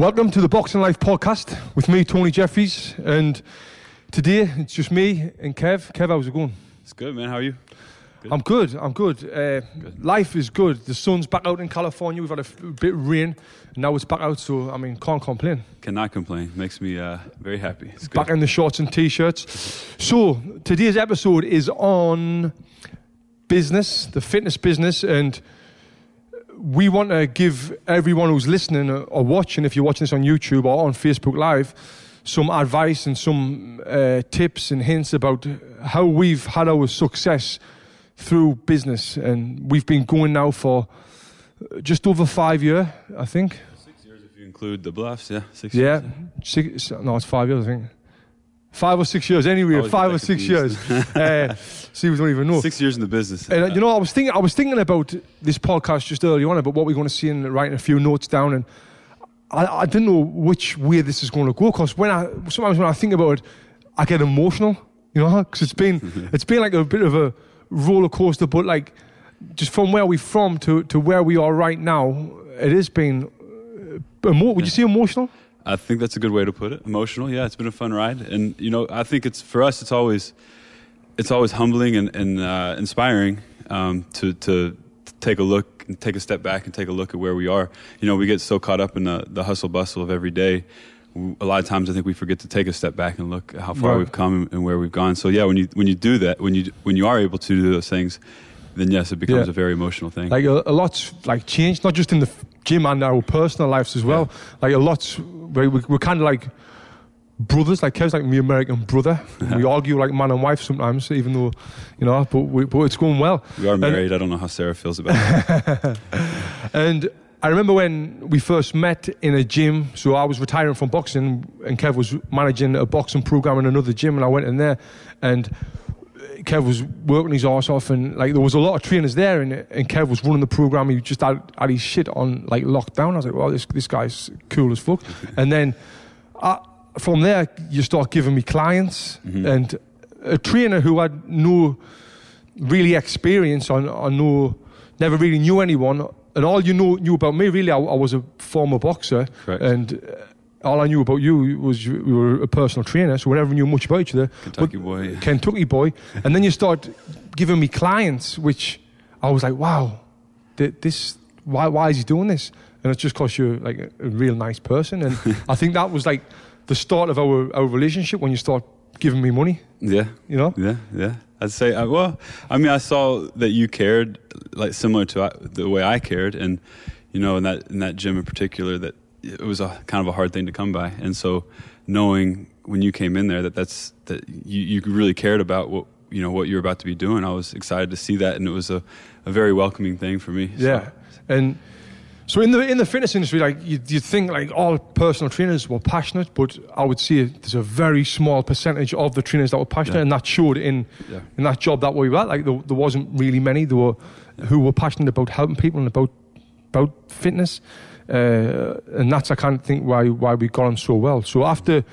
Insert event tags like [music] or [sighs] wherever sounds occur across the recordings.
Welcome to the Boxing Life podcast with me, Tony Jeffries, and today it's just me and Kev. Kev, how's it going? It's good, man. How are you? Good. I'm good. I'm good. Uh, good. Life is good. The sun's back out in California. We've had a, f- bit of rain, and now it's back out. So I mean, can't complain. Cannot complain. Makes me uh, very happy. It's back in the shorts and t-shirts. So today's episode is on business, the fitness business, and we want to give everyone who's listening or watching, if you're watching this on YouTube or on Facebook Live, some advice and some uh, tips and hints about how we've had our success through business. And we've been going now for just over five years, I think. Six years if you include the bluffs, yeah. Six yeah, years. Six, no, it's five years, I think. Five or six years, anyway. Five or six years. [laughs] uh, see, we don't even know. Six years in the business. And uh, you know, I was thinking, I was thinking about this podcast just earlier on about what we're going to see and writing a few notes down, and I, I didn't know which way this is going to go. Because when I sometimes when I think about it, I get emotional. You know, because it's been [laughs] it's been like a bit of a roller coaster, but like just from where we're from to to where we are right now, it has been. Uh, emo- would you say emotional? I think that's a good way to put it. Emotional, yeah. It's been a fun ride, and you know, I think it's for us. It's always, it's always humbling and, and uh, inspiring um, to to take a look and take a step back and take a look at where we are. You know, we get so caught up in the, the hustle bustle of every day. A lot of times, I think we forget to take a step back and look at how far right. we've come and where we've gone. So, yeah, when you when you do that, when you when you are able to do those things, then yes, it becomes yeah. a very emotional thing. Like a, a lot's like changed, not just in the gym and our personal lives as well. Yeah. Like a lot's we, we're kind of like brothers. Like Kev's like my American brother. [laughs] we argue like man and wife sometimes, even though you know. But we, but it's going well. We are married. And, I don't know how Sarah feels about it. [laughs] and I remember when we first met in a gym. So I was retiring from boxing, and Kev was managing a boxing program in another gym, and I went in there, and Kev was working his ass off, and like there was a lot of trainers there, and, and Kev was running the program. He just had, had his shit on like lockdown. I was like, "Well, this this guy's cool as fuck." and then I, from there, you start giving me clients, mm-hmm. and a trainer who had no really experience on, on no, never really knew anyone, and all you know knew about me really, I, I was a former boxer, Correct. and uh, all I knew about you was you were a personal trainer, so we never knew much about each other. Kentucky boy. [laughs] Kentucky boy. and then you start giving me clients, which I was like, wow, this, why, why is he doing this? And it's just because you're like a, a, real nice person. And [laughs] I think that was like the start of our, our relationship when you start giving me money. Yeah. You know? Yeah, yeah. I'd say, uh, well, I mean, I saw that you cared, like similar to uh, the way I cared. And, you know, in that, in that gym in particular, that it was a kind of a hard thing to come by. And so knowing when you came in there that that's that you, you really cared about what you know what you're about to be doing, I was excited to see that, and it was a, a very welcoming thing for me. Yeah, so. and so in the in the fitness industry, like you you think like all personal trainers were passionate, but I would say there's a very small percentage of the trainers that were passionate, yeah. and that showed in yeah. in that job that we were at. Like there, there wasn't really many. There were yeah. who were passionate about helping people and about about fitness. Uh, and that's I can't think why why we got on so well. So after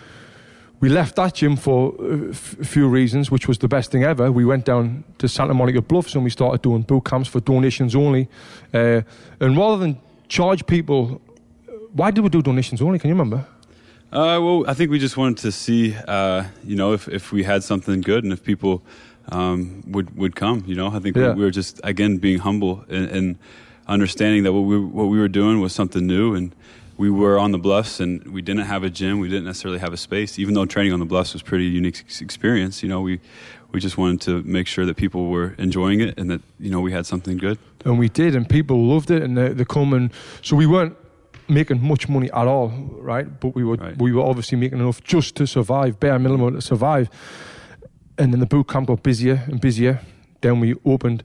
we left that gym for a few reasons, which was the best thing ever. We went down to Santa Monica Bluffs and we started doing boot camps for donations only. Uh, and rather than charge people, why did we do donations only? Can you remember? Uh, well, I think we just wanted to see, uh, you know, if, if we had something good and if people um, would would come. You know, I think yeah. we, we, were just again being humble and, and understanding that what we what we were doing was something new and we were on the bluffs and we didn't have a gym we didn't necessarily have a space even though training on the bluffs was pretty unique experience you know we we just wanted to make sure that people were enjoying it and that you know we had something good. And we did and people loved it and they, they come and so we weren't making much money at all right? But we were right. we were obviously making enough just to survive bare minimum to survive. And then the boot camp got busier and busier. Then we opened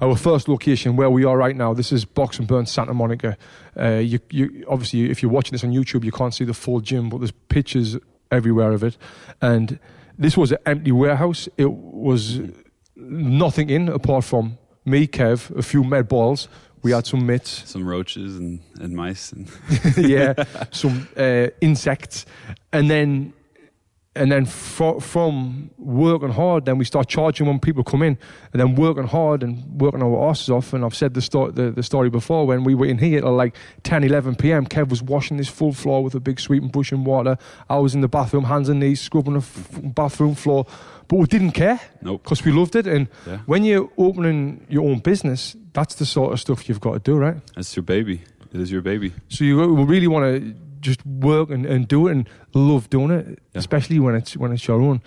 our first location where we are right now. This is Box and Burn Santa Monica. Uh, you, you, obviously, if you're watching this on YouTube, you can't see the full gym, but there's pictures everywhere of it. And this was an empty warehouse. It was nothing in apart from me, Kev, a few med balls. We had some mitts, some roaches and, and mice, and [laughs] yeah, [laughs] some uh, insects, and then and then fro- from working hard, then we start charging when people come in, and then working hard and working our asses off. And I've said the story, the, the story before when we were in here at like 10, 11 p.m. Kev was washing this full floor with a big sweeping brush and water. I was in the bathroom, hands and knees, scrubbing the f- bathroom floor, but we didn't care Nope. because we loved it. And Yeah. when you're opening your own business, that's the sort of stuff you've got to do, right? That's your baby. It is your baby. So you really want to just work and, and do it and love doing it, Yeah. especially when it's when it's your own.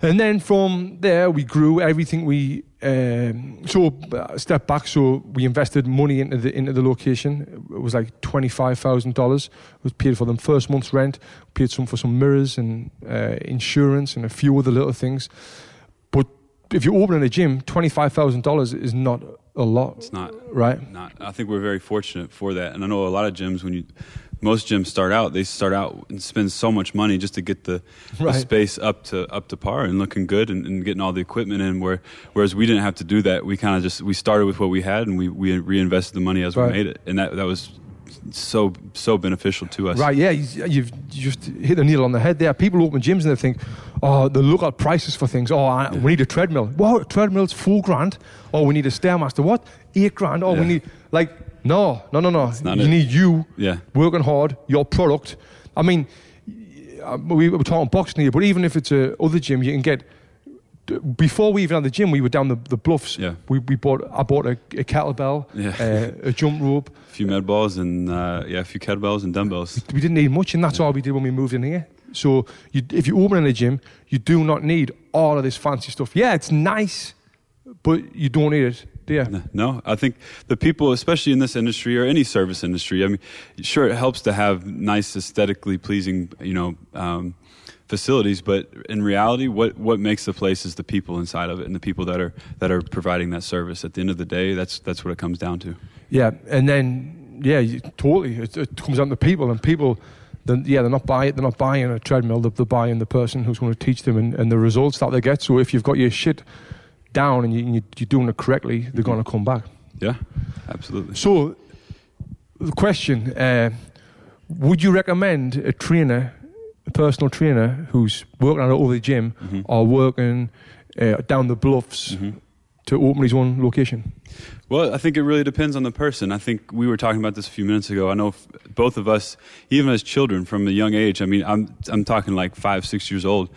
And then from there, we grew everything. We um, so uh, step back. So we invested money into the into the location. It was like twenty five thousand dollars. Was paid for them first month's rent. Paid some for some mirrors and uh, insurance and a few other little things. But if you're opening a gym, twenty five thousand dollars is not a lot, It's not right? not. I think we're very fortunate for that, and I know a lot of gyms when you. Most gyms start out, they start out and spend so much money just to get the, the space up to up to par and looking good and, and getting all the equipment in. Where whereas we didn't have to do that, we kind of just we started with what we had and we, we reinvested the money as Right. we made it, and that that was so so beneficial to us. Right, yeah, you- you've just hit the needle on the head there. People open gyms and they think, oh, they look at prices for things. Oh, I, we need a treadmill. Well, a treadmill's four grand. Oh, we need a stairmaster. What? Eight grand. Oh, we need like no, no, no, no. You it. need you Yeah. working hard, your product. I mean, uh, we were talking boxing here, but even if it's a other gym, you can get. Before we even had the gym, we were down the, the bluffs. Yeah. We, we bought. I bought a, a kettlebell, Yeah. uh, a jump rope. [laughs] A few med balls and uh, yeah, a few kettlebells and dumbbells. we didn't need much, and that's all we did when we moved in here. So, you, if you open in a gym, you do not need all of this fancy stuff. Yeah, it's nice, but you don't need it, you? No, I think the people, especially in this industry or any service industry, I mean, sure, it helps to have nice, aesthetically pleasing, you know, um, facilities. But in reality, what what makes the place is the people inside of it and the people that are that are providing that service. At the end of the day, that's that's what it comes down to. Yeah, and then yeah, you, totally. It, it comes down to people, and people. Then, yeah, they're not buying. They're not buying a treadmill. They're, they're buying the person who's going to teach them and, and the results that they get. So if you've got your shit down and, you, you're doing it correctly, they're going to come back. Yeah, absolutely. So, the question: uh, Would you recommend a trainer, a personal trainer who's working at over the gym Mhm. or working uh, down the bluffs Mhm. to open his own location? Well, I think it really depends on the person. I think we were talking about this a few minutes ago. I know both of us, even as children from a young age. I mean, I'm I'm talking like five, six years old.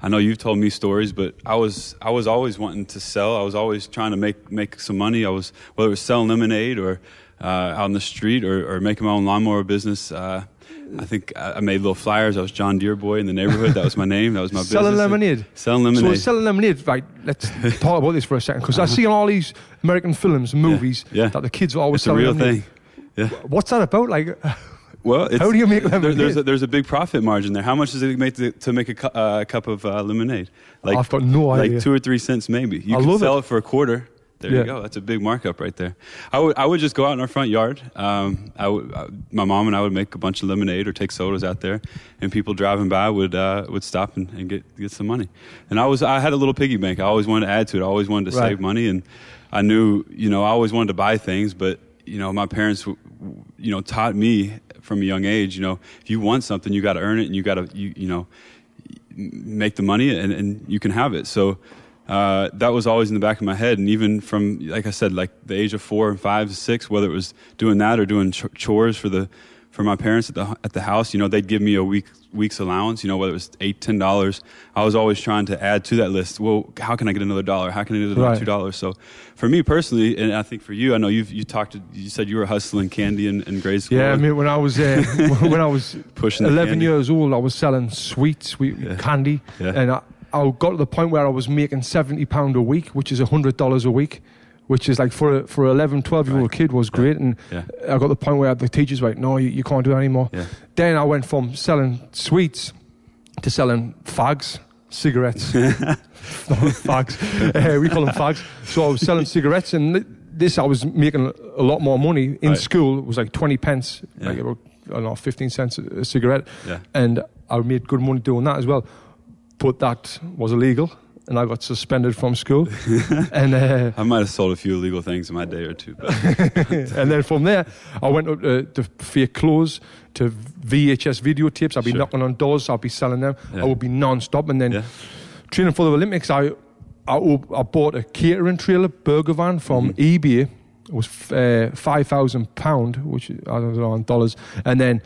I know you've told me stories, but I was I was always wanting to sell. I was always trying to make make some money. I was whether it was selling lemonade or uh, out in the street or, or making my own lawnmower business. Uh, I think I made little flyers. I was John Deere boy in the neighborhood. That was my name. That was my business. Selling business. lemonade? Selling lemonade. So selling lemonade, right? Let's talk about this for a second because I see in all these American films, and movies, yeah. that the kids are always it's a real lemonade. thing. Yeah. What's that about? Like, [laughs] Well, it's, How do you make there- lemonade? there's a, there's a big profit margin there. How much does it make to, to make a cu- uh, cup of uh, lemonade? Like I've got no idea. like two or three cents maybe. You I can sell it. it. for a quarter. There Yeah. you go. That's a big markup right there. I would I would just go out in our front yard. Um, I would, uh, my mom and I would make a bunch of lemonade or take sodas out there, and people driving by would uh, would stop and, and get get some money. And I was I had a little piggy bank. I always wanted to add to it. I always wanted to Right. save money, and I knew you know I always wanted to buy things, but you know my parents you know taught me from a young age. You know if you want something, you got to earn it, and you got to you you know make the money and, and you can have it. So uh, that was always in the back of my head. And even from, like I said, like the age of four and five, six, whether it was doing that or doing ch- chores for the for my parents at the at the house, you know, they'd give me a week week's allowance. You know, whether it was eight, ten dollars, I was always trying to add to that list. Well, how can I get another dollar? How can I get another Right. two dollars? So, for me personally, and I think for you, I know you've you talked. To, you said you were hustling candy in, in grade school. yeah, I mean, when I was uh, [laughs] [laughs] when I was Pushing 11 years old, I was selling sweets, sweet Yeah. candy, Yeah. and I, I got to the point where I was making 70 pound a week, which is hundred dollars a week. Which is like for a, for an 11, 12 year old kid was great, and Yeah. I got the point where the teachers were like, "No, you, you can't do that anymore." Yeah. Then I went from selling sweets to selling fags, cigarettes. no, [laughs] fags. [laughs] Uh, we call them fags. So I was selling [laughs] cigarettes, and this I was making a lot more money. In Right. school, it was like 20 pence, Yeah. like about, I don't know, 15 cents a, a cigarette. Yeah. And I made good money doing that as well. But that was illegal. And I got suspended from school. [laughs] and uh, I might have sold a few illegal things in my day or two. [laughs] and then from there, I went up to, to fake clothes, to VHS videotapes. I'd be Sure. knocking on doors. I'd be selling them. Yeah. I would be non-stop. And then Yeah. training for the Olympics, I, I I bought a catering trailer burger van from Mm-hmm. eBay. It was uh, five thousand pound, which I don't know in dollars. And then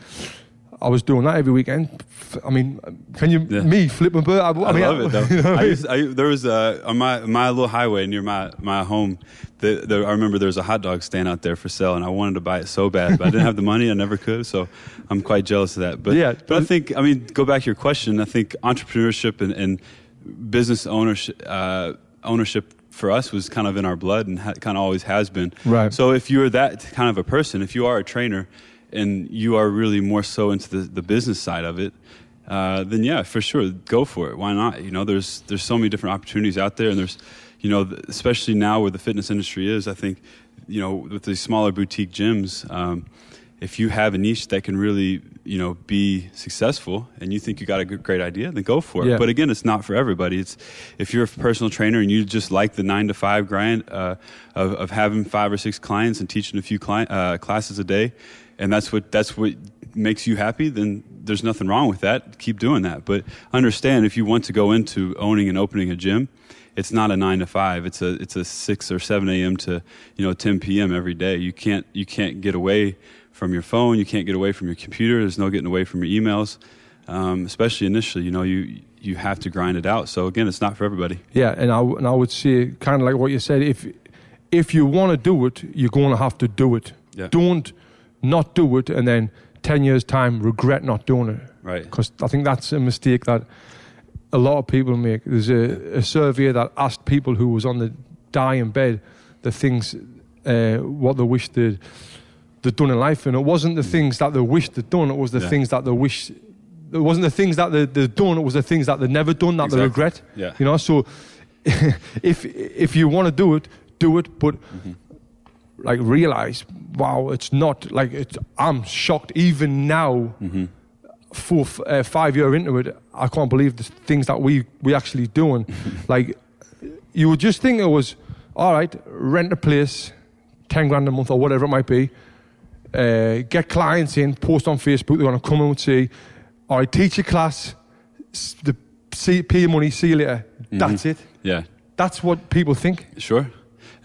I was doing that every weekend. I mean, can you Yeah. me flipping bird? I, I, mean, love it though. [laughs] you know I I used, I, there was uh, on my my little highway near my my home. The, the, I remember there was a hot dog stand out there for sale, and I wanted to buy it so bad, but I didn't have the money. I never could, so I'm quite jealous of that. But Yeah. but I think I mean go back to your question. I think entrepreneurship and, and business ownership uh, ownership for us was kind of in our blood and ha- kind of always has been. Right. So if you're that kind of a person, if you are a trainer and you are really more so into the, the business side of it, uh, then yeah, for sure, go for it. Why not? You know, there's there's so many different opportunities out there, and there's, you know, especially now where the fitness industry is. I think, you know, with these smaller boutique gyms, um, if you have a niche that can really, you know, be successful, and you think you got a good, great idea, then go for it. Yeah. But again, it's not for everybody. It's if you're a personal trainer and you just like the nine to five grind uh, of, of having five or six clients and teaching a few client, uh, classes a day, and that's what that's what makes you happy, then there's nothing wrong with that. Keep doing that. But understand if you want to go into owning and opening a gym, it's not a nine to five. It's a it's a six or seven a.m. to you know 10 p.m. every day. You can't you can't get away from your phone. You can't get away from your computer. There's no getting away from your emails. Um, especially initially, you know you you have to grind it out. So again, it's not for everybody. Yeah, and I and I would say kind of like what you said. If if you want to do it, you're going to have to do it. Yeah. Don't not do it, and then ten years time regret not doing it. Right. Because I think that's a mistake that a lot of people make. There's a, a survey that asked people who was on the dying bed the things uh, what they wished they'd they'd done in life, and it wasn't the things that they wished they'd done. It was the Yeah. things that they wished It wasn't the things that they, they'd done. It was the things that they'd never done that they regret. Yeah. You know, so [laughs] if if you want to do it, do it, but like realize, wow, it's not like it's, I'm shocked even now, four, f- uh, five year into it. I can't believe the things that we we actually doing. [laughs] like you would just think it was all right, rent a place, ten grand a month or whatever it might be. Uh, get clients in, post on Facebook. They're to come and see. All right, teach a class, the see, pay your money, see you later. That's it. Yeah. That's what people think. Sure.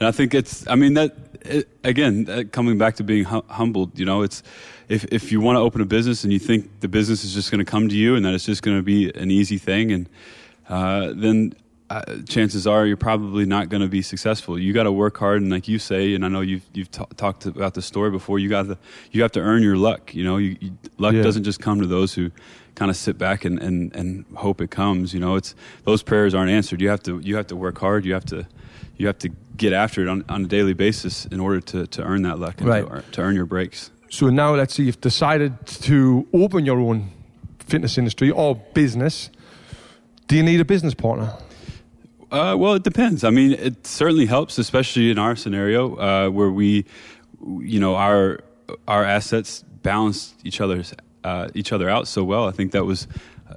And I think it's, I mean, that, it, again, that coming back to being hu- humbled, you know, it's, if, if you want to open a business and you think the business is just going to come to you and that it's just going to be an easy thing, and uh, then uh, chances are you're probably not going to be successful. You got to work hard, and like you say, and I know you've you've ta- talked about the story before. You got to you have to earn your luck. You know, you, you, luck Yeah. doesn't just come to those who kind of sit back and, and, and hope it comes. You know, it's those prayers aren't answered. You have to you have to work hard. You have to you have to get after it on, on a daily basis in order to, to earn that luck and Right. to, earn, to earn your breaks. So now let's say you've decided to open your own fitness industry or business. Do you need a business partner? Uh, well, it depends. I mean, it certainly helps, especially in our scenario uh, where we, you know, our our assets balance each other's uh, each other out so well. I think that was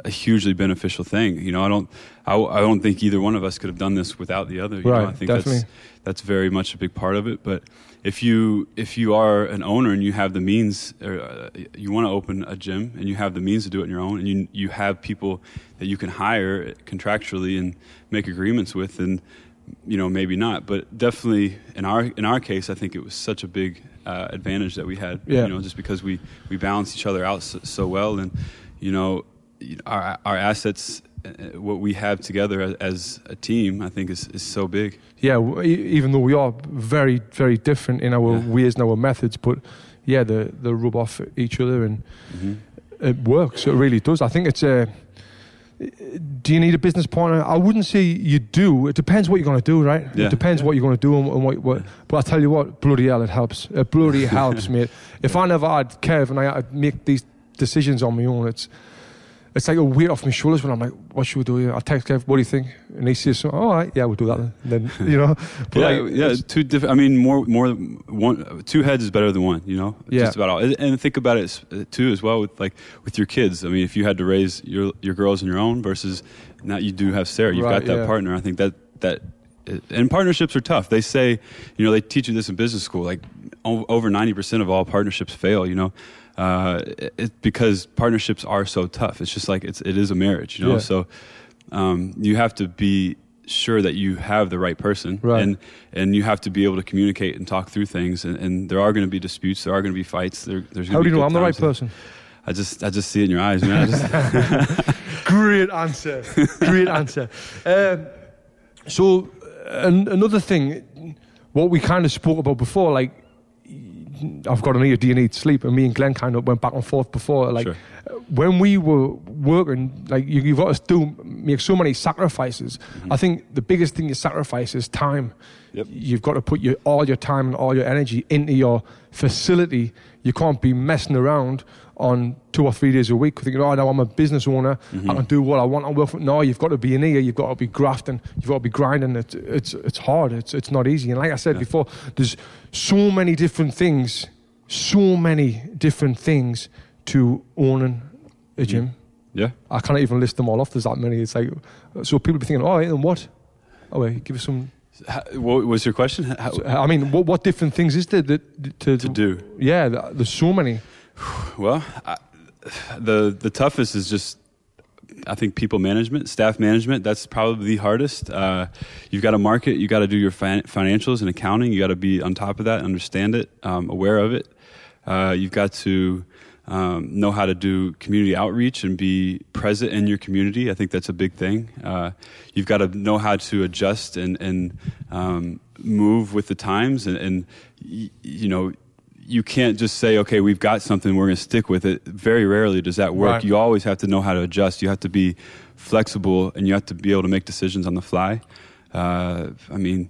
a hugely beneficial thing. You know, I don't I, I don't think either one of us could have done this without the other. You Right, know, I think definitely. that's that's very much a big part of it. But if you if you are an owner and you have the means, or, uh, you want to open a gym and you have the means to do it on your own, and you you have people that you can hire contractually and make agreements with, and you know maybe not, but definitely in our in our case, I think it was such a big uh, advantage that we had. Yeah. You know, just because we we balanced each other out so, so well, and you know our our assets. uh, What we have together as, a team, I think, is, is so big. Yeah, even though we are very, very different in our Yeah. ways and our methods, but yeah, they, they rub off each other and it works. It really does. I think it's a. Do you need a business partner? I wouldn't say you do. It depends what you're going to do, right? Yeah. It depends what you're going to do and, and what, what. But I tell you what, bloody hell, it helps. It bloody [laughs] helps, mate. If I never had Kev and I had to make these decisions on my own, it's it's like a weight off my shoulders when I'm like, what should we do here? I text Kev, what do you think? And he says, oh, all right, yeah, we'll do that then. then [laughs] you know, yeah, like, yeah, two different. I mean, more, more, one, two heads is better than one. You know, yeah. just about all. And think about it uh, too as well with like with your kids. I mean, if you had to raise your your girls on your own versus now you do have Sarah, you've right, got that yeah. partner. I think that that uh, and partnerships are tough. They say, you know, they teach you this in business school. Like over ninety percent of all partnerships fail. You know, uh, it, because partnerships are so tough. It's just like it's it is a marriage, you know. Yeah. So um, you have to be sure that you have the right person, right. and and you have to be able to communicate and talk through things. And, and there are going to be disputes. There are going to be fights. There, there's how do you know I'm the right person? I just I just see it in your eyes, man. Just [laughs] Great answer. Great answer. Um, so another thing, what we kind of spoke about before, like I've got an ear, do you need sleep? And me and Glenn kind of went back and forth before. Like, sure. when we were working, like, you, have got to do, make so many sacrifices. Mm-hmm. I think the biggest thing you sacrifice is time. Yep. You've got to put your, all your time and all your energy into your facility. You can't be messing around on two or three days a week thinking, oh, no, I'm a business owner. Mm-hmm. I can do what I want. I work for, no, you've got to be in here. You've got to be grafting. You've got to be grinding. It's, it's, it's hard. It's, it's not easy. And like I said yeah. before, there's so many different things, so many different things to owning a gym. Mm. Yeah. I can't even list them all off. There's that many. It's like, so people be thinking, oh, and what? Oh, wait, give us some. How, what was your question? How, I mean, what, what different things is there that, to, to do? Yeah, there's so many. [sighs] Well, I, [sighs] the the toughest is just I think people management, staff management. That's probably the hardest. Uh, you've got to market. you've got to do your fin- financials and accounting. You got to be on top of that, understand it, um, aware of it. Uh, you've got to um, know how to do community outreach and be present in your community. I think that's a big thing. Uh, you've got to know how to adjust and and um, move with the times, and, and you know you can't just say, okay, we've got something, we're going to stick with it. Very rarely does that work. Right. You always have to know how to adjust. You have to be flexible and you have to be able to make decisions on the fly. Uh, I mean,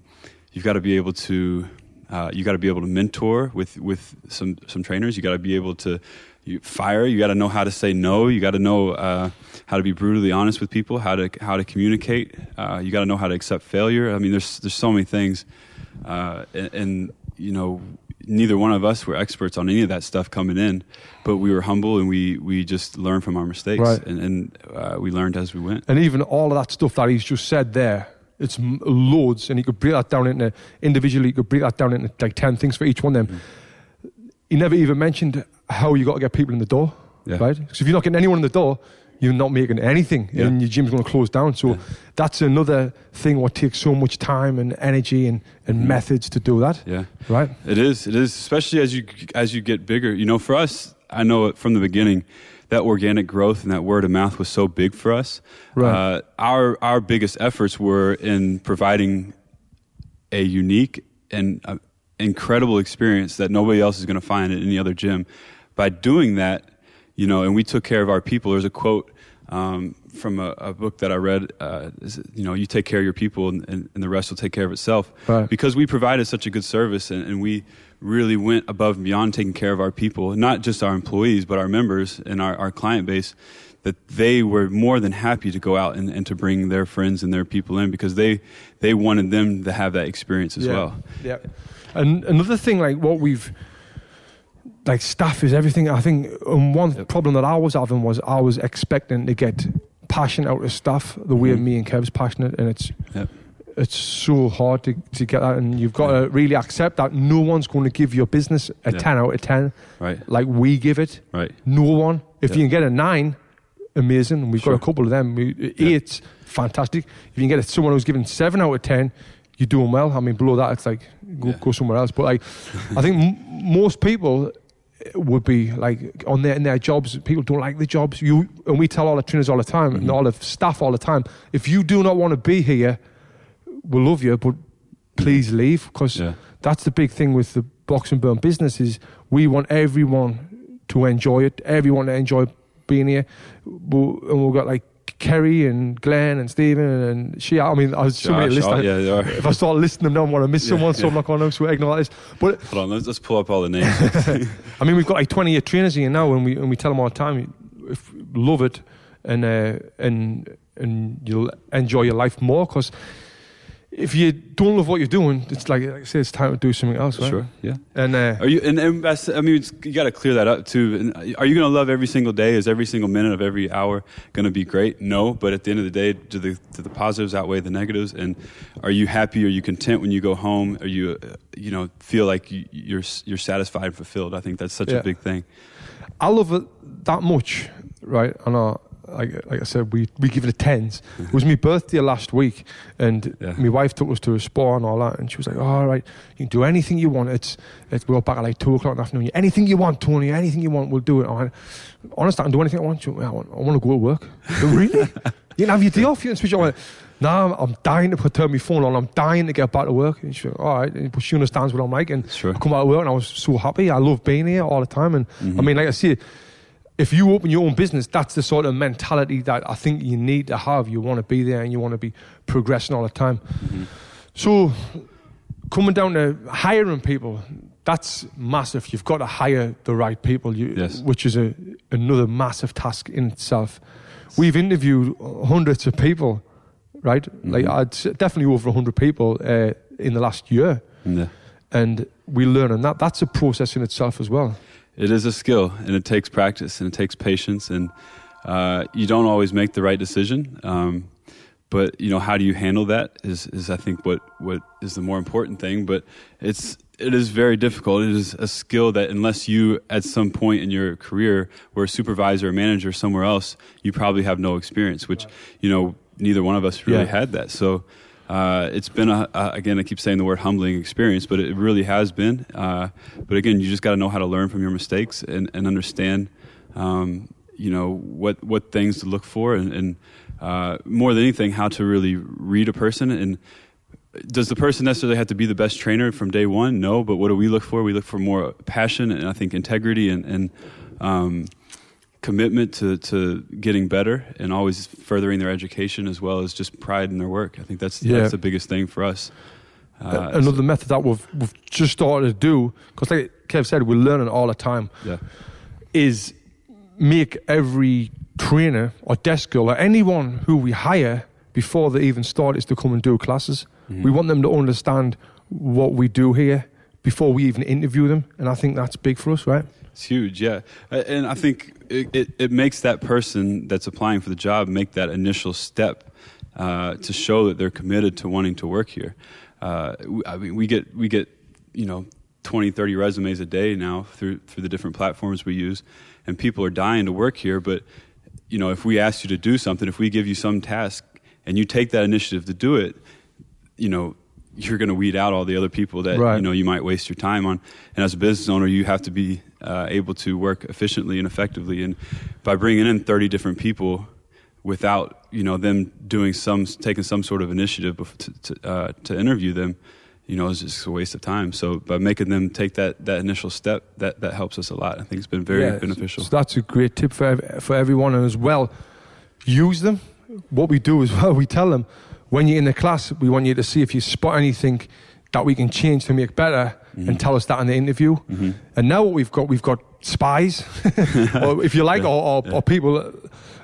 you've got to be able to. Uh, you got to be able to mentor with, with some, some trainers. You got to be able to you fire. You got to know how to say no. You got to know uh, how to be brutally honest with people. How to how to communicate. Uh, you got to know how to accept failure. I mean, there's there's so many things, uh, and, and, you know neither one of us were experts on any of that stuff coming in, but we were humble and we we just learned from our mistakes right. and, and uh, we learned as we went. And even all of that stuff that he's just said there, it's loads, and he could break that down into individually. You could break that down into like ten things for each one of them. Mm-hmm. He never even mentioned how you got to get people in the door, yeah. right? Because if you're not getting anyone in the door, you're not making anything yeah. and your gym's going to close down. So yeah. that's another thing what takes so much time and energy and, and mm. methods to do that. Yeah. Right? It is. It is, especially as you as you get bigger. You know, for us, I know it from the beginning that organic growth and that word of mouth was so big for us. Right. Uh, our our biggest efforts were in providing a unique and uh, incredible experience that nobody else is going to find at any other gym. By doing that, you know, and we took care of our people. There's a quote um, from a, a, book that I read. Uh, is, you know, you take care of your people, and, and, and, the rest will take care of itself. Right. Because we provided such a good service, and, and, we really went above and beyond taking care of our people, not just our employees, but our members and our, our client base. That they were more than happy to go out and, and, to bring their friends and their people in because they they wanted them to have that experience as yeah. well. Yeah. And another thing, like what we've like staff is everything. I think um, one yep. problem that I was having was I was expecting to get passion out of staff the way mm-hmm. me and Kev's passionate, and it's yep. it's so hard to, to get that, and you've got to really accept that no one's going to give your business a ten out of ten, right? Like we give it, right? No one. If you can get a nine, amazing. We've sure. got a couple of them. Eight, fantastic. If you can get someone who's given seven out of ten, you're doing well. I mean, below that, it's like go, yeah. go somewhere else. But like, I think m- most people would be like on their in their jobs. People don't like the jobs. You and we tell all the trainers all the time mm-hmm. and all the staff all the time. If you do not want to be here, we'll love you, but please leave because yeah. that's the big thing with the box and burn business is we want everyone to enjoy it. Everyone to enjoy being here. And we've got like Kerry and Glenn and Stephen and she. I mean, I was so many lists. Yeah, if I start listing them now, I'm going to miss yeah, someone, so I'm not going to so ignore this. But hold on, let's, let's pull up all the names. [laughs] I mean, we've got like 20 year trainers here now, and we and we tell them all the time, if, love it. and uh, and and you'll enjoy your life more because if you don't love what you're doing, it's like, like I say, it's time to do something else, right? Sure, yeah. And uh, are you? And, and that's, I mean, you got to clear that up too. And are you going to love every single day? Is every single minute of every hour going to be great? No, but at the end of the day, do the do the positives outweigh the negatives? And are you happy? Are you content when you go home? Are you, you know, feel like you, you're you're satisfied and fulfilled? I think that's such Yeah. a big thing. I love it that much, right? And I, like, like I said, we, we give it a tens. It was my birthday last week, and Yeah. my wife took us to a spa and all that, and she was like, oh, "All right, you can do anything you want. It's, it's we're back at like two o'clock in the afternoon. Anything you want, Tony. Anything you want, we'll do it." I went, Honest, I can do anything I want. I want, I want to go to work. [laughs] Really? you can have your day off. You can switch. I went, "No, I'm, dying to put turn my phone on. I'm dying to get back to work." And she went, "All right." But she understands what I'm like, and Sure. I come out of work and I was so happy. I love being here all the time, and Mm-hmm. I mean, like I say, if you open your own business, that's the sort of mentality that I think you need to have. You want to be there and you want to be progressing all the time. Mm-hmm. So, coming down to hiring people, that's massive. You've got to hire the right people, you, Yes. which is a, another massive task in itself. We've interviewed hundreds of people, right? Like Mm-hmm. I'd definitely over hundred people uh, in the last year, Yeah. and we learn, and that that's a process in itself as well. It is a skill, and it takes practice, and it takes patience, and uh, you don't always make the right decision. Um, but you know, how do you handle that? Is is I think what what is the more important thing. But it's it is very difficult. It is a skill that unless you at some point in your career were a supervisor or manager somewhere else, you probably have no experience. Which you know, neither one of us really Yeah. had that. So. Uh, it's been a, a again. I keep saying the word humbling experience, but it really has been. Uh, but again, you just got to know how to learn from your mistakes and, and understand, um, you know, what what things to look for, and, and uh, more than anything, how to really read a person. And does the person necessarily have to be the best trainer from day one? No, but what do we look for? We look for more passion and I think integrity and, and um, commitment to, to getting better and always furthering their education as well as just pride in their work. I think that's Yeah. that's the biggest thing for us. Uh, Another method that we've, we've just started to do, because like Kev said, we're learning all the time, yeah, is make every trainer or desk girl or anyone who we hire before they even start is to come and do classes. Mm-hmm. We want them to understand what we do here before we even interview them, and I think that's big for us, right? It's huge, yeah. Uh, And I think it, it, it makes that person that's applying for the job make that initial step uh, to show that they're committed to wanting to work here. Uh, I mean, we get we get you know 20, 30 resumes a day now through through the different platforms we use, and people are dying to work here. But you know, if we ask you to do something, if we give you some task, and you take that initiative to do it, you know you're going to weed out all the other people that Right. you know you might waste your time on. And as a business owner, you have to be uh, able to work efficiently and effectively. And by bringing in 30 different people without you know them doing some taking some sort of initiative to to, uh, to interview them, you know, is just a waste of time. So by making them take that that initial step, that that helps us a lot. I think it's been very Yeah, beneficial. So that's a great tip for for everyone, and as well, use them. What we do as [laughs] well, we tell them when you're in the class, we want you to see if you spot anything that we can change to make better, Mm-hmm. and tell us that in the interview. And now what we've got, we've got spies, [laughs] or if you like, or, or, or people.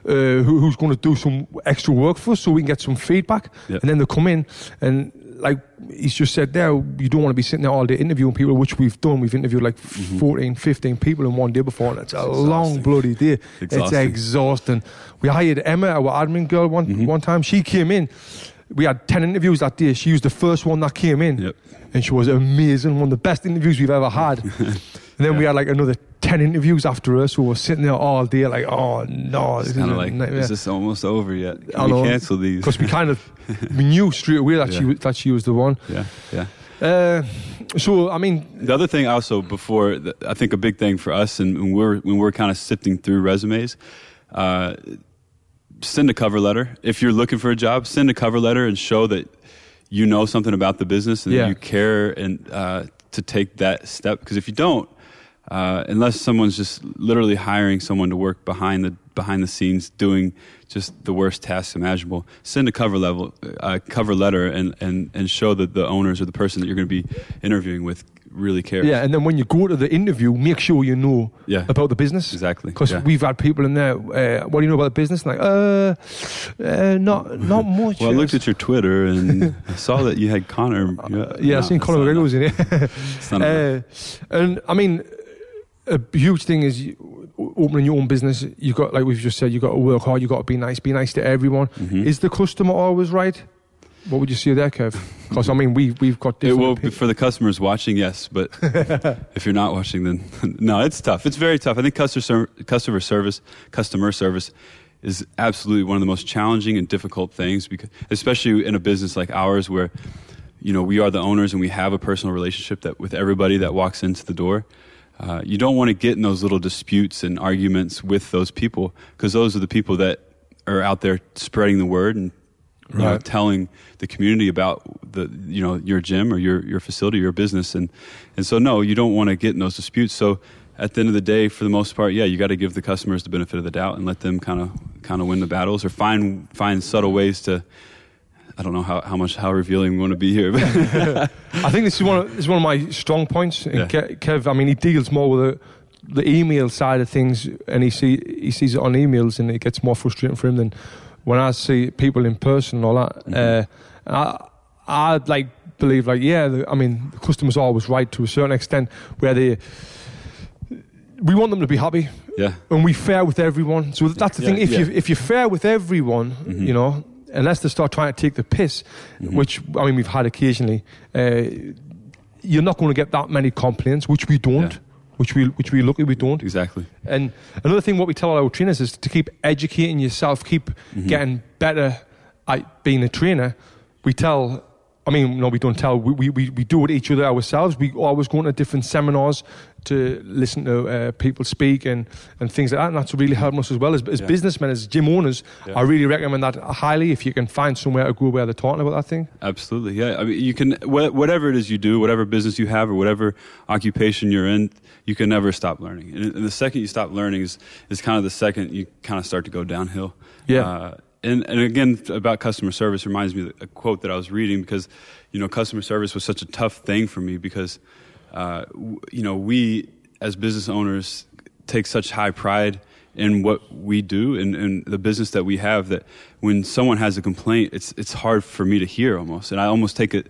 Uh, who, who's going to do some extra work for us so we can get some feedback Yeah. and then they come in and like he's just said there you don't want to be sitting there all day interviewing people which we've done we've interviewed like 14 15 people in one day before and it's a long bloody day it's Exhausting. exhausting we hired Emma our admin girl one, Mm-hmm. one time she came in we had 10 interviews that day she was the first one that came in Yep. and she was amazing one of the best interviews we've ever had and [laughs] then we had like another 10 interviews after us. so we were sitting there all day like oh no It's this kind is of like, nightmare. is this almost over yet? Can I we know. cancel these? because we [laughs] kind of we knew straight away that she Yeah. was, that she was the one. yeah, yeah. Uh, so I mean, The other thing, also, before I think a big thing for us, and when we're when we're kind of sifting through resumes, uh, send a cover letter. If you're looking for a job, send a cover letter and show that you know something about the business and Yeah. that you care and uh, to take that step. Because if you don't, uh, unless someone's just literally hiring someone to work behind the behind the scenes doing just the worst tasks imaginable, send a cover level uh, cover letter and, and and show that the owners or the person that you're going to be interviewing with really cares. Yeah, and then when you go to the interview, make sure you know Yeah. about the business. Exactly. Because Yeah. we've had people in there. Uh, what do you know about the business? Like, uh, uh not not [laughs] much. Well, I looked at your Twitter and [laughs] I saw that you had Conor. yeah, I've seen Conor McGregor was in it. [laughs] Uh, and I mean, a huge thing is opening your own business. You got, like we've just said, you got to work hard. You got to be nice. Be nice to everyone. Mhm. Is the customer always right? What would you see there, Kev? Because I mean, we we've got It different. will opi- be for the customers watching, yes, but [laughs] if you're not watching, then [laughs] no, it's tough. It's very tough. I think customer customer service, customer service, is absolutely one of the most challenging and difficult things because, especially in a business like ours, where you know we are the owners and we have a personal relationship that with everybody that walks into the door. Uh, you don't want to get in those little disputes and arguments with those people because those are the people that are out there spreading the word and you know, telling the community about the you know your gym or your your facility, your business, and and so no, you don't want to get in those disputes. So at the end of the day, for the most part, yeah, you got to give the customers the benefit of the doubt and let them kind of kind of win the battles or find find subtle ways to. I don't know how, how much how revealing we want to be here, but [laughs] I think this is one of this is one of my strong points. And Yeah. Kev, I mean, he deals more with the, the email side of things, and he see he sees it on emails, and it gets more frustrating for him than when I see people in person and all that. Mhm. Uh, I I'd like believe like yeah, the, I mean, the customer's are always right to a certain extent, where they. We want them to be happy, yeah, and we fair with everyone. So that's the Yeah, thing. If yeah. you if you're fair with everyone, Mhm. you know, unless they start trying to take the piss, Mhm. which I mean we've had occasionally, uh, you're not going to get that many complaints, which we don't. Yeah. Which we which we lucky we don't. exactly. And another thing, what we tell our trainers is to keep educating yourself, keep Mhm. getting better at being a trainer. We tell, I mean, no, we don't tell. We, we, we, we do it each other ourselves. We always go to different seminars to listen to uh, people speak and, and things like that. And that's really helped us as well as, as Yeah. businessmen, as gym owners. Yeah. I really recommend that highly if you can find somewhere to go where they're talking about that thing. Absolutely, yeah. I mean, you can wha- whatever it is you do, whatever business you have, or whatever occupation you're in, you can never stop learning. And, and the second you stop learning is is kind of the second you kind of start to go downhill. Yeah. Uh, and and again about customer service reminds me of a quote that I was reading because you know customer service was such a tough thing for me because uh, w- you know we as business owners take such high pride in what we do and, and the business that we have that when someone has a complaint it's it's hard for me to hear almost. And I almost take it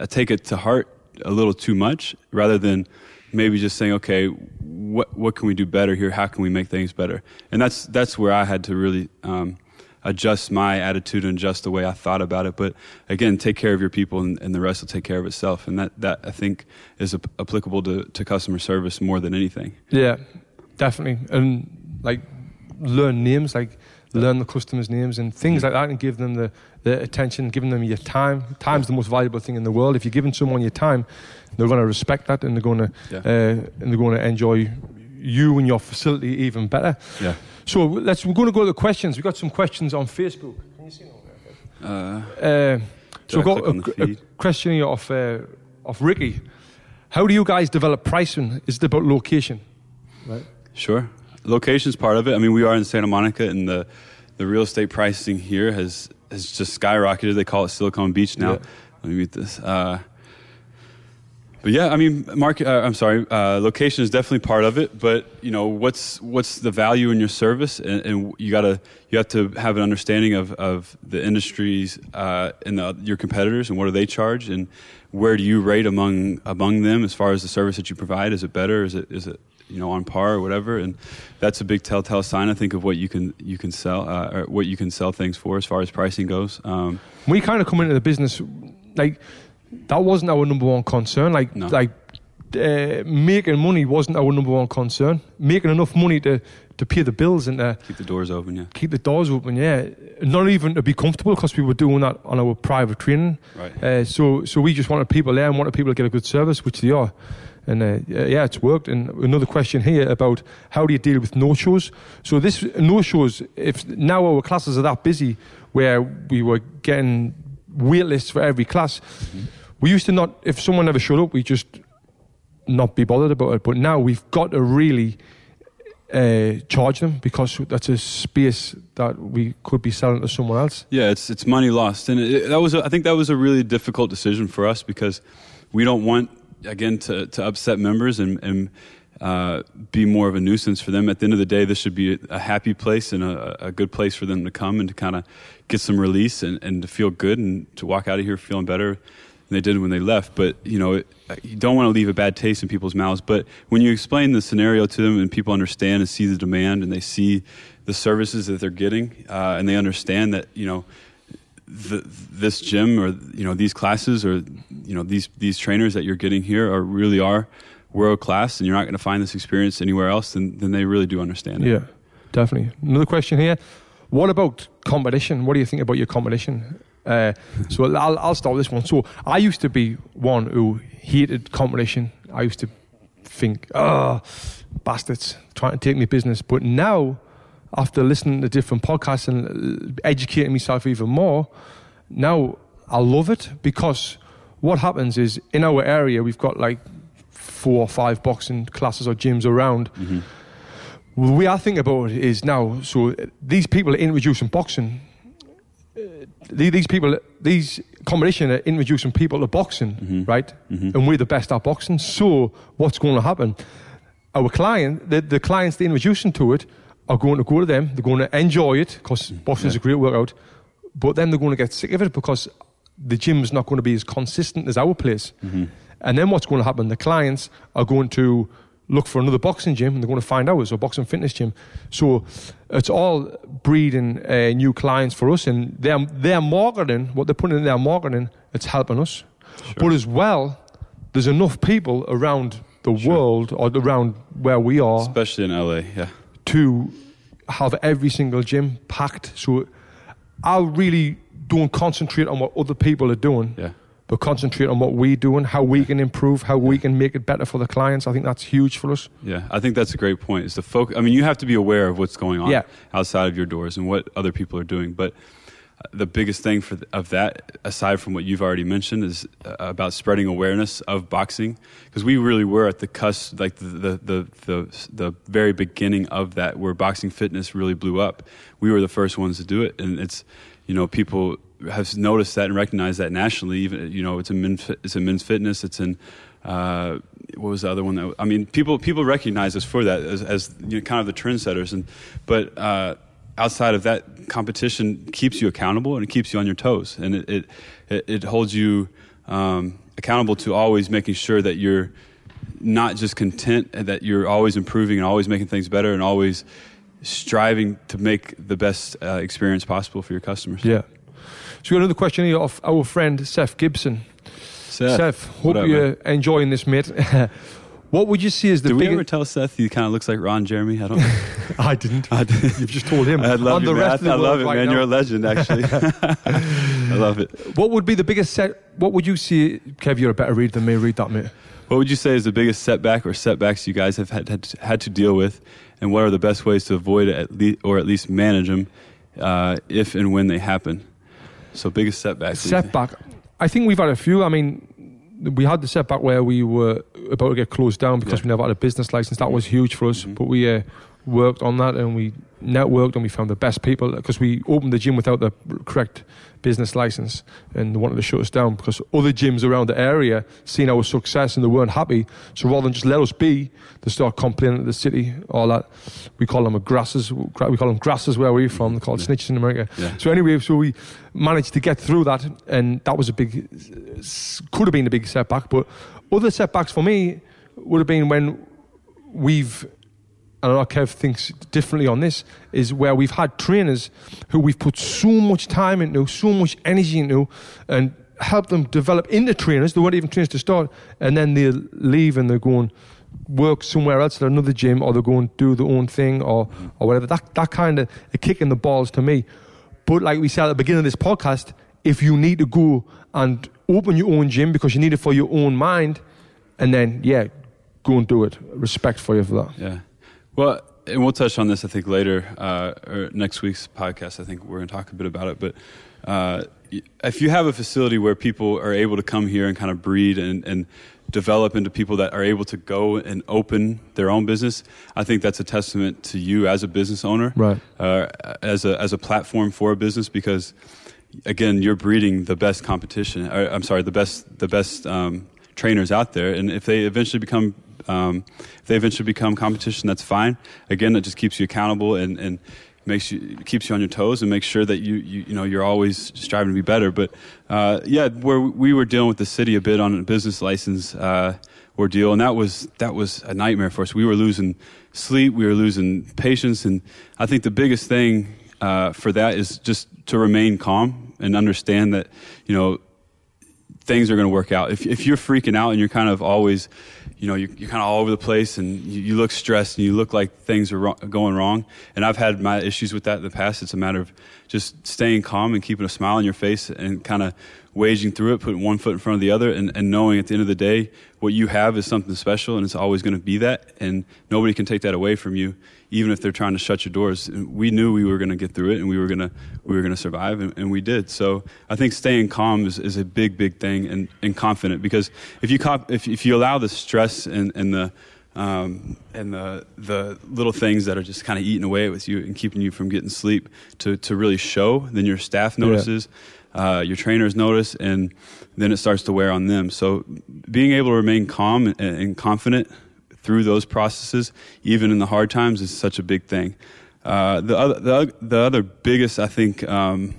I take it to heart a little too much rather than maybe just saying okay what what can we do better here? How can we make things better? And that's that's where I had to really um, adjust my attitude and adjust the way I thought about it. But again, take care of your people and, and the rest will take care of itself. And that, that I think is ap- applicable to, to customer service more than anything. Yeah, definitely. And like learn names, like learn the customers' names and things like that, and give them the, the attention, giving them your time. Time's the most valuable thing in the world. If you're giving someone your time, they're going to respect that, and they're going to Yeah. uh, and they're going to enjoy you and your facility even better. Yeah. So let's. We're going to go to the questions. We got some questions on Facebook. Can you see them over there? Uh, Uh, so we've got click on the a, a question here of, uh, of Ricky. How do you guys develop pricing? Is it about location? Right. Sure. Location's part of it. I mean, we are in Santa Monica, and the the real estate pricing here has has just skyrocketed. They call it Silicon Beach now. Yeah. Let me read this. Uh, yeah, I mean, market. Uh, I'm sorry. Uh, location is definitely part of it, but you know, what's what's the value in your service, and, and you gotta you have to have an understanding of of the industries uh, and the, your competitors, and what do they charge, and where do you rate among among them as far as the service that you provide? Is it better? Is it is it you know on par or whatever? And that's a big telltale sign, I think, of what you can you can sell uh, or what you can sell things for as far as pricing goes. Um, we kind of come into the business like that wasn't our number one concern. Like No. like uh, making money wasn't our number one concern. Making enough money to to pay the bills and to keep the doors open, yeah. keep the doors open. Yeah, not even to be comfortable because we were doing that on our private training. Right. Uh, so so we just wanted people there and wanted people to get a good service, which they are. And uh, yeah, it's worked. And another question here about how do you deal with no shows? So this no shows. If now our classes are that busy, where we were getting wait lists for every class, we used to not. If someone never showed up, we just not be bothered about it. But now we've got to really uh, charge them because that's a space that we could be selling to someone else. Yeah, it's it's money lost, and it, that was a, I think that was a really difficult decision for us because we don't want again to, to upset members and, and uh, be more of a nuisance for them. At the end of the day, this should be a happy place and a, a good place for them to come and to kind of get some release and, and to feel good and to walk out of here feeling better than they did when they left. But you know, you don't want to leave a bad taste in people's mouths. But when you explain the scenario to them and people understand and see the demand and they see the services that they're getting uh, and they understand that you know. The, this gym or you know these classes or you know these these trainers that you're getting here are really are world class and you're not going to find this experience anywhere else, then, then they really do understand it. Yeah, definitely. Another question here. What about competition? What do you think about your competition? Uh, so I'll, I'll start with this one. So I used to be one who hated competition. I used to think, oh, bastards, trying to take me business. But now, after listening to different podcasts and educating myself even more, now I love it because what happens is in our area, we've got like four or five boxing classes or gyms around. Mm-hmm. The way I think about it is now, so these people are introducing boxing. Uh, these people, these competition are introducing people to boxing, mm-hmm. right? Mm-hmm. And we're the best at boxing. So what's going to happen? Our client, the, the clients they're introducing to it, are going to go to them. They're going to enjoy it because mm, boxing yeah. is a great workout. But then they're going to get sick of it because the gym's not going to be as consistent as our place. Mm-hmm. And then what's going to happen? The clients are going to look for another boxing gym and they're going to find ours or boxing fitness gym. So it's all breeding uh, new clients for us and their, their marketing, what they're putting in their marketing, it's helping us. Sure. But as well, there's enough people around the sure. world or around where we are. Especially in LA, yeah. To have every single gym packed. So I really don't concentrate on what other people are doing. Yeah but concentrate on what we're doing, how we can improve, how we can make it better for the clients. I think that's huge for us. Yeah, I think that's a great point. Is the focus? I mean, you have to be aware of what's going on yeah. outside of your doors and what other people are doing, but uh, the biggest thing for of that, aside from what you've already mentioned, is uh, about spreading awareness of boxing because we really were at the cusp, like the, the the, the the very beginning of that, where boxing fitness really blew up. We were the first ones to do it, and it's you know people have noticed that and recognized that nationally. Even you know, it's a men, it's a men's fitness. It's in uh, what was the other one? That I mean, people people recognize us for that as, as you know, kind of the trendsetters. And but uh, outside of that, competition keeps you accountable and it keeps you on your toes, and it it, it holds you um, accountable to always making sure that you're not just content and that you're always improving and always making things better and always striving to make the best uh, experience possible for your customers. Yeah, so we got another question here of our friend Seth Gibson. Seth, Seth hope up, you're man? enjoying this, mate. [laughs] what would you see as the biggest. Did we ever tell Seth he kind of looks like Ron Jeremy? I don't. [laughs] I didn't. I did. You've just told him. [laughs] I love you, man. I, I love it, right man. Now. You're a legend, actually. I love it. What would be the biggest set? What would you see, Kev? You're a better reader than me. Read that, mate. What would you say is the biggest setback or setbacks you guys have had, had, had to deal with, and what are the best ways to avoid it, at least, or at least manage them, uh, if and when they happen? So biggest setback. Setback. I think we've had a few. I mean, we had the setback where we were about to get closed down because yeah. we never had a business license. That was huge for us, mm-hmm. but we uh, worked on that and we networked and we found the best people because we opened the gym without the correct business license and they wanted to shut us down because other gyms around the area seen our success and they weren't happy. So rather than just let us be, they start complaining to the city, all that. We call them a grasses. We call them grasses where we're from. They're called yeah. snitches in America. Yeah. So anyway, so we managed to get through that and that was a big, could have been a big setback. But other setbacks for me would have been when we've and I know Kev thinks differently on this, is where we've had trainers who we've put so much time into, so much energy into, and helped them develop into trainers. They weren't even trainers to start, and then they leave and they're going work somewhere else at another gym, or they're going do their own thing, or or whatever. That that kind of a kick in the balls to me. But like we said at the beginning of this podcast, if you need to go and open your own gym because you need it for your own mind, and then yeah, go and do it. Respect for you for that. Yeah. Well, and we'll touch on this, I think, later uh, or next week's podcast. I think we're going to talk a bit about it. But uh, if you have a facility where people are able to come here and kind of breed and, and develop into people that are able to go and open their own business, I think that's a testament to you as a business owner, right? Uh, as a as a platform for a business, because again, you're breeding the best competition. Or, I'm sorry, the best the best um, trainers out there, and if they eventually become um, if they eventually become competition, that's fine. Again, that just keeps you accountable and, and makes you keeps you on your toes and makes sure that you you, you know you're always striving to be better. But uh, yeah, where we were dealing with the city a bit on a business license uh, ordeal, and that was that was a nightmare for us. We were losing sleep, we were losing patience, and I think the biggest thing uh, for that is just to remain calm and understand that you know things are going to work out. If if you're freaking out and you're kind of always you know, you're, you're kind of all over the place and you, you, look stressed and you look like things are wrong, going wrong. And I've had my issues with that in the past. It's a matter of just staying calm and keeping a smile on your face and kind of waging through it, putting one foot in front of the other, and, and knowing at the end of the day what you have is something special and it's always going to be that. And nobody can take that away from you, even if they're trying to shut your doors. We knew we were going to get through it and we were going to we were going to survive, and, and, we did. So I think staying calm is, is a big, big thing and, and confident because if you if, if you allow the stress and, and the um, and the the little things that are just kind of eating away with you and keeping you from getting sleep to, to really show, then your staff notices. Yeah uh, your trainers notice, and then it starts to wear on them. So being able to remain calm and, and confident through those processes, even in the hard times, is such a big thing. Uh, the other the, the other biggest, I think, um,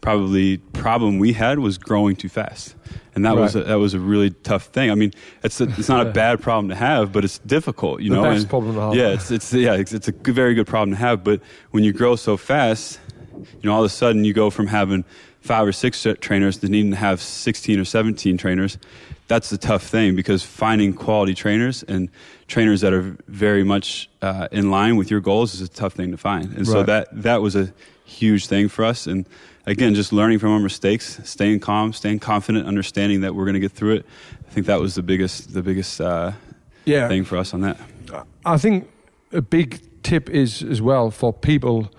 probably problem we had was growing too fast, and that right. was a, that was a really tough thing. I mean, it's a, it's not a bad problem to have, but it's difficult. You the know, best and, problem to have. Yeah, it's it's yeah, it's, it's a good, very good problem to have. But when you grow so fast, you know, all of a sudden you go from having five or six trainers to needing to have 16 or 17 trainers, that's the tough thing because finding quality trainers and trainers that are very much uh, in line with your goals is a tough thing to find. And right. so that, that was a huge thing for us. And again, just learning from our mistakes, staying calm, staying confident, understanding that we're going to get through it. I think that was the biggest, the biggest uh, yeah. thing for us on that. I think a big tip is as well for people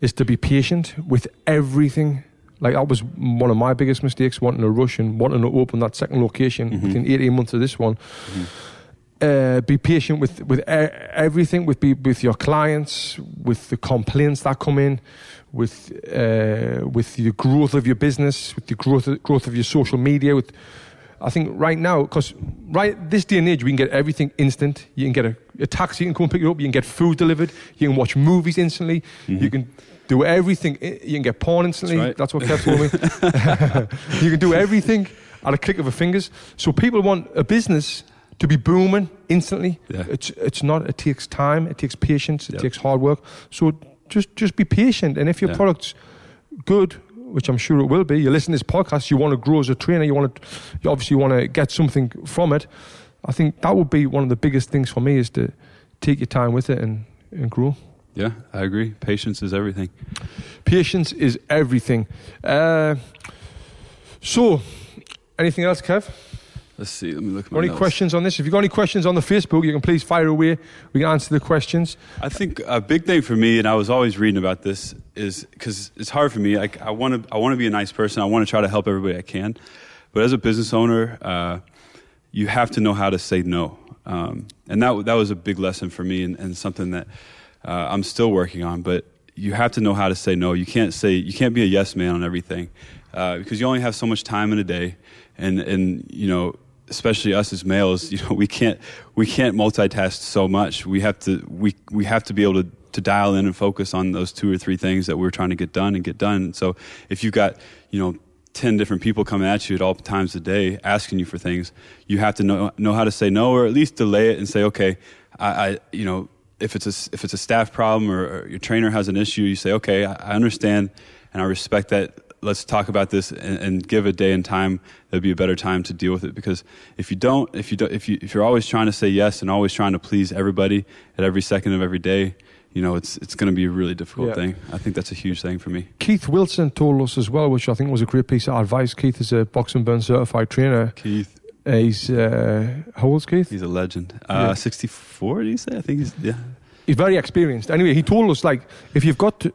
is to be patient with everything like that was one of my biggest mistakes, wanting to rush and wanting to open that second location mm-hmm. within 18 months of this one. Mm-hmm. Uh, be patient with with everything, with be, with your clients, with the complaints that come in, with uh, with the growth of your business, with the growth of, growth of your social media. With I think right now, because right this day and age, we can get everything instant. You can get a, a taxi, you can come and pick you up. You can get food delivered. You can watch movies instantly. Mm-hmm. You can do everything. You can get porn instantly. That's, right. That's what Kev told me. [laughs] [laughs] you can do everything at a click of a fingers. So people want a business to be booming instantly. Yeah. It's it's not. It takes time. It takes patience. It yep. takes hard work. So just just be patient. And if your yeah. product's good, which I'm sure it will be, you listen to this podcast. You want to grow as a trainer. You want to. You obviously want to get something from it. I think that would be one of the biggest things for me is to take your time with it and, and grow. Yeah, I agree. Patience is everything. Patience is everything. Uh, so, anything else, Kev? Let's see. Let me look. any notes. questions on this? If you've got any questions on the Facebook, you can please fire away. We can answer the questions. I think a big thing for me, and I was always reading about this, is because it's hard for me. I, I want to. I want to be a nice person. I want to try to help everybody I can. But as a business owner, uh, you have to know how to say no. Um, and that that was a big lesson for me, and, and something that uh, I'm still working on. But you have to know how to say no. You can't say you can't be a yes man on everything uh, because you only have so much time in a day, and and you know especially us as males, [laughs] you know we can't we can't multitask so much. We have to we we have to be able to to dial in and focus on those two or three things that we're trying to get done and get done. So if you've got you know 10 different people coming at you at all times of day asking you for things you have to know know how to say no or at least delay it and say okay I, I you know if it's a if it's a staff problem or, or, your trainer has an issue, you say, okay, I, I understand and I respect that. Let's talk about this and, and, give a day and time that'd be a better time to deal with it. Because if you don't, if you don't, if you if you're always trying to say yes and always trying to please everybody at every second of every day, you know, it's it's going to be a really difficult yeah. thing. I think that's a huge thing for me. Keith Wilson told us as well, which I think was a great piece of advice. Keith is a box and burn certified trainer. Keith. Uh, he's uh, how old's Keith? He's a legend. Uh, yeah. Sixty-four, do you say? I think he's yeah. He's very experienced. Anyway, he told us like if you've got to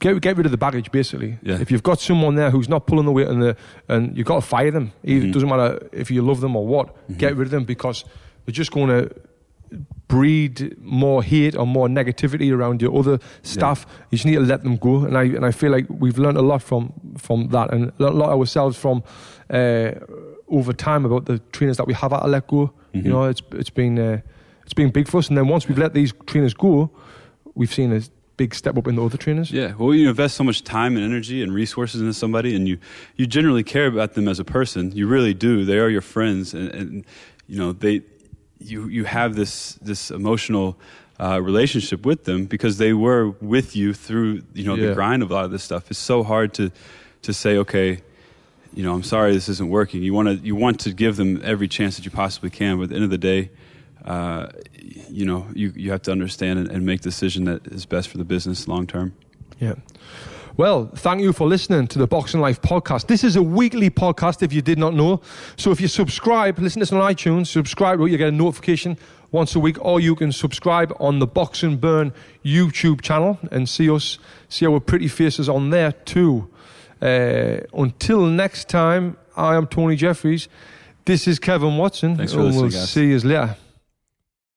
get get rid of the baggage, basically. Yeah. If you've got someone there who's not pulling the weight and the and you've got to fire them. Mm-hmm. It doesn't matter if you love them or what. Mm-hmm. Get rid of them because they're just going to breed more hate or more negativity around your other staff. Yeah. You just need to let them go. And I and I feel like we've learned a lot from from that and a lot ourselves from. Uh, over time about the trainers that we have had to let go. Mhm. You know, it's it's been uh, it's been big for us. And then once we've let these trainers go, we've seen a big step up in the other trainers. Yeah, well, you invest so much time and energy and resources into somebody, and you you generally care about them as a person. You really do. They are your friends, and, and you know they you you have this this emotional. Uh, relationship with them because they were with you through you know Yeah. the grind of a lot of this stuff. It's so hard to to say, okay, you know, I'm sorry this isn't working. You want to you want to give them every chance that you possibly can, but at the end of the day, uh, you know, you you have to understand and, and make decision that is best for the business long term. Yeah. Well, thank you for listening to the Boxing Life podcast. This is a weekly podcast, if you did not know. So if you subscribe, listen to us on iTunes, subscribe, you get a notification once a week, or you can subscribe on the Box and Burn YouTube channel and see us, see our pretty faces on there too. Uh, until next time, I am Tony Jeffries. This is Kevin Watson. Thanks for and we'll guys. see you later.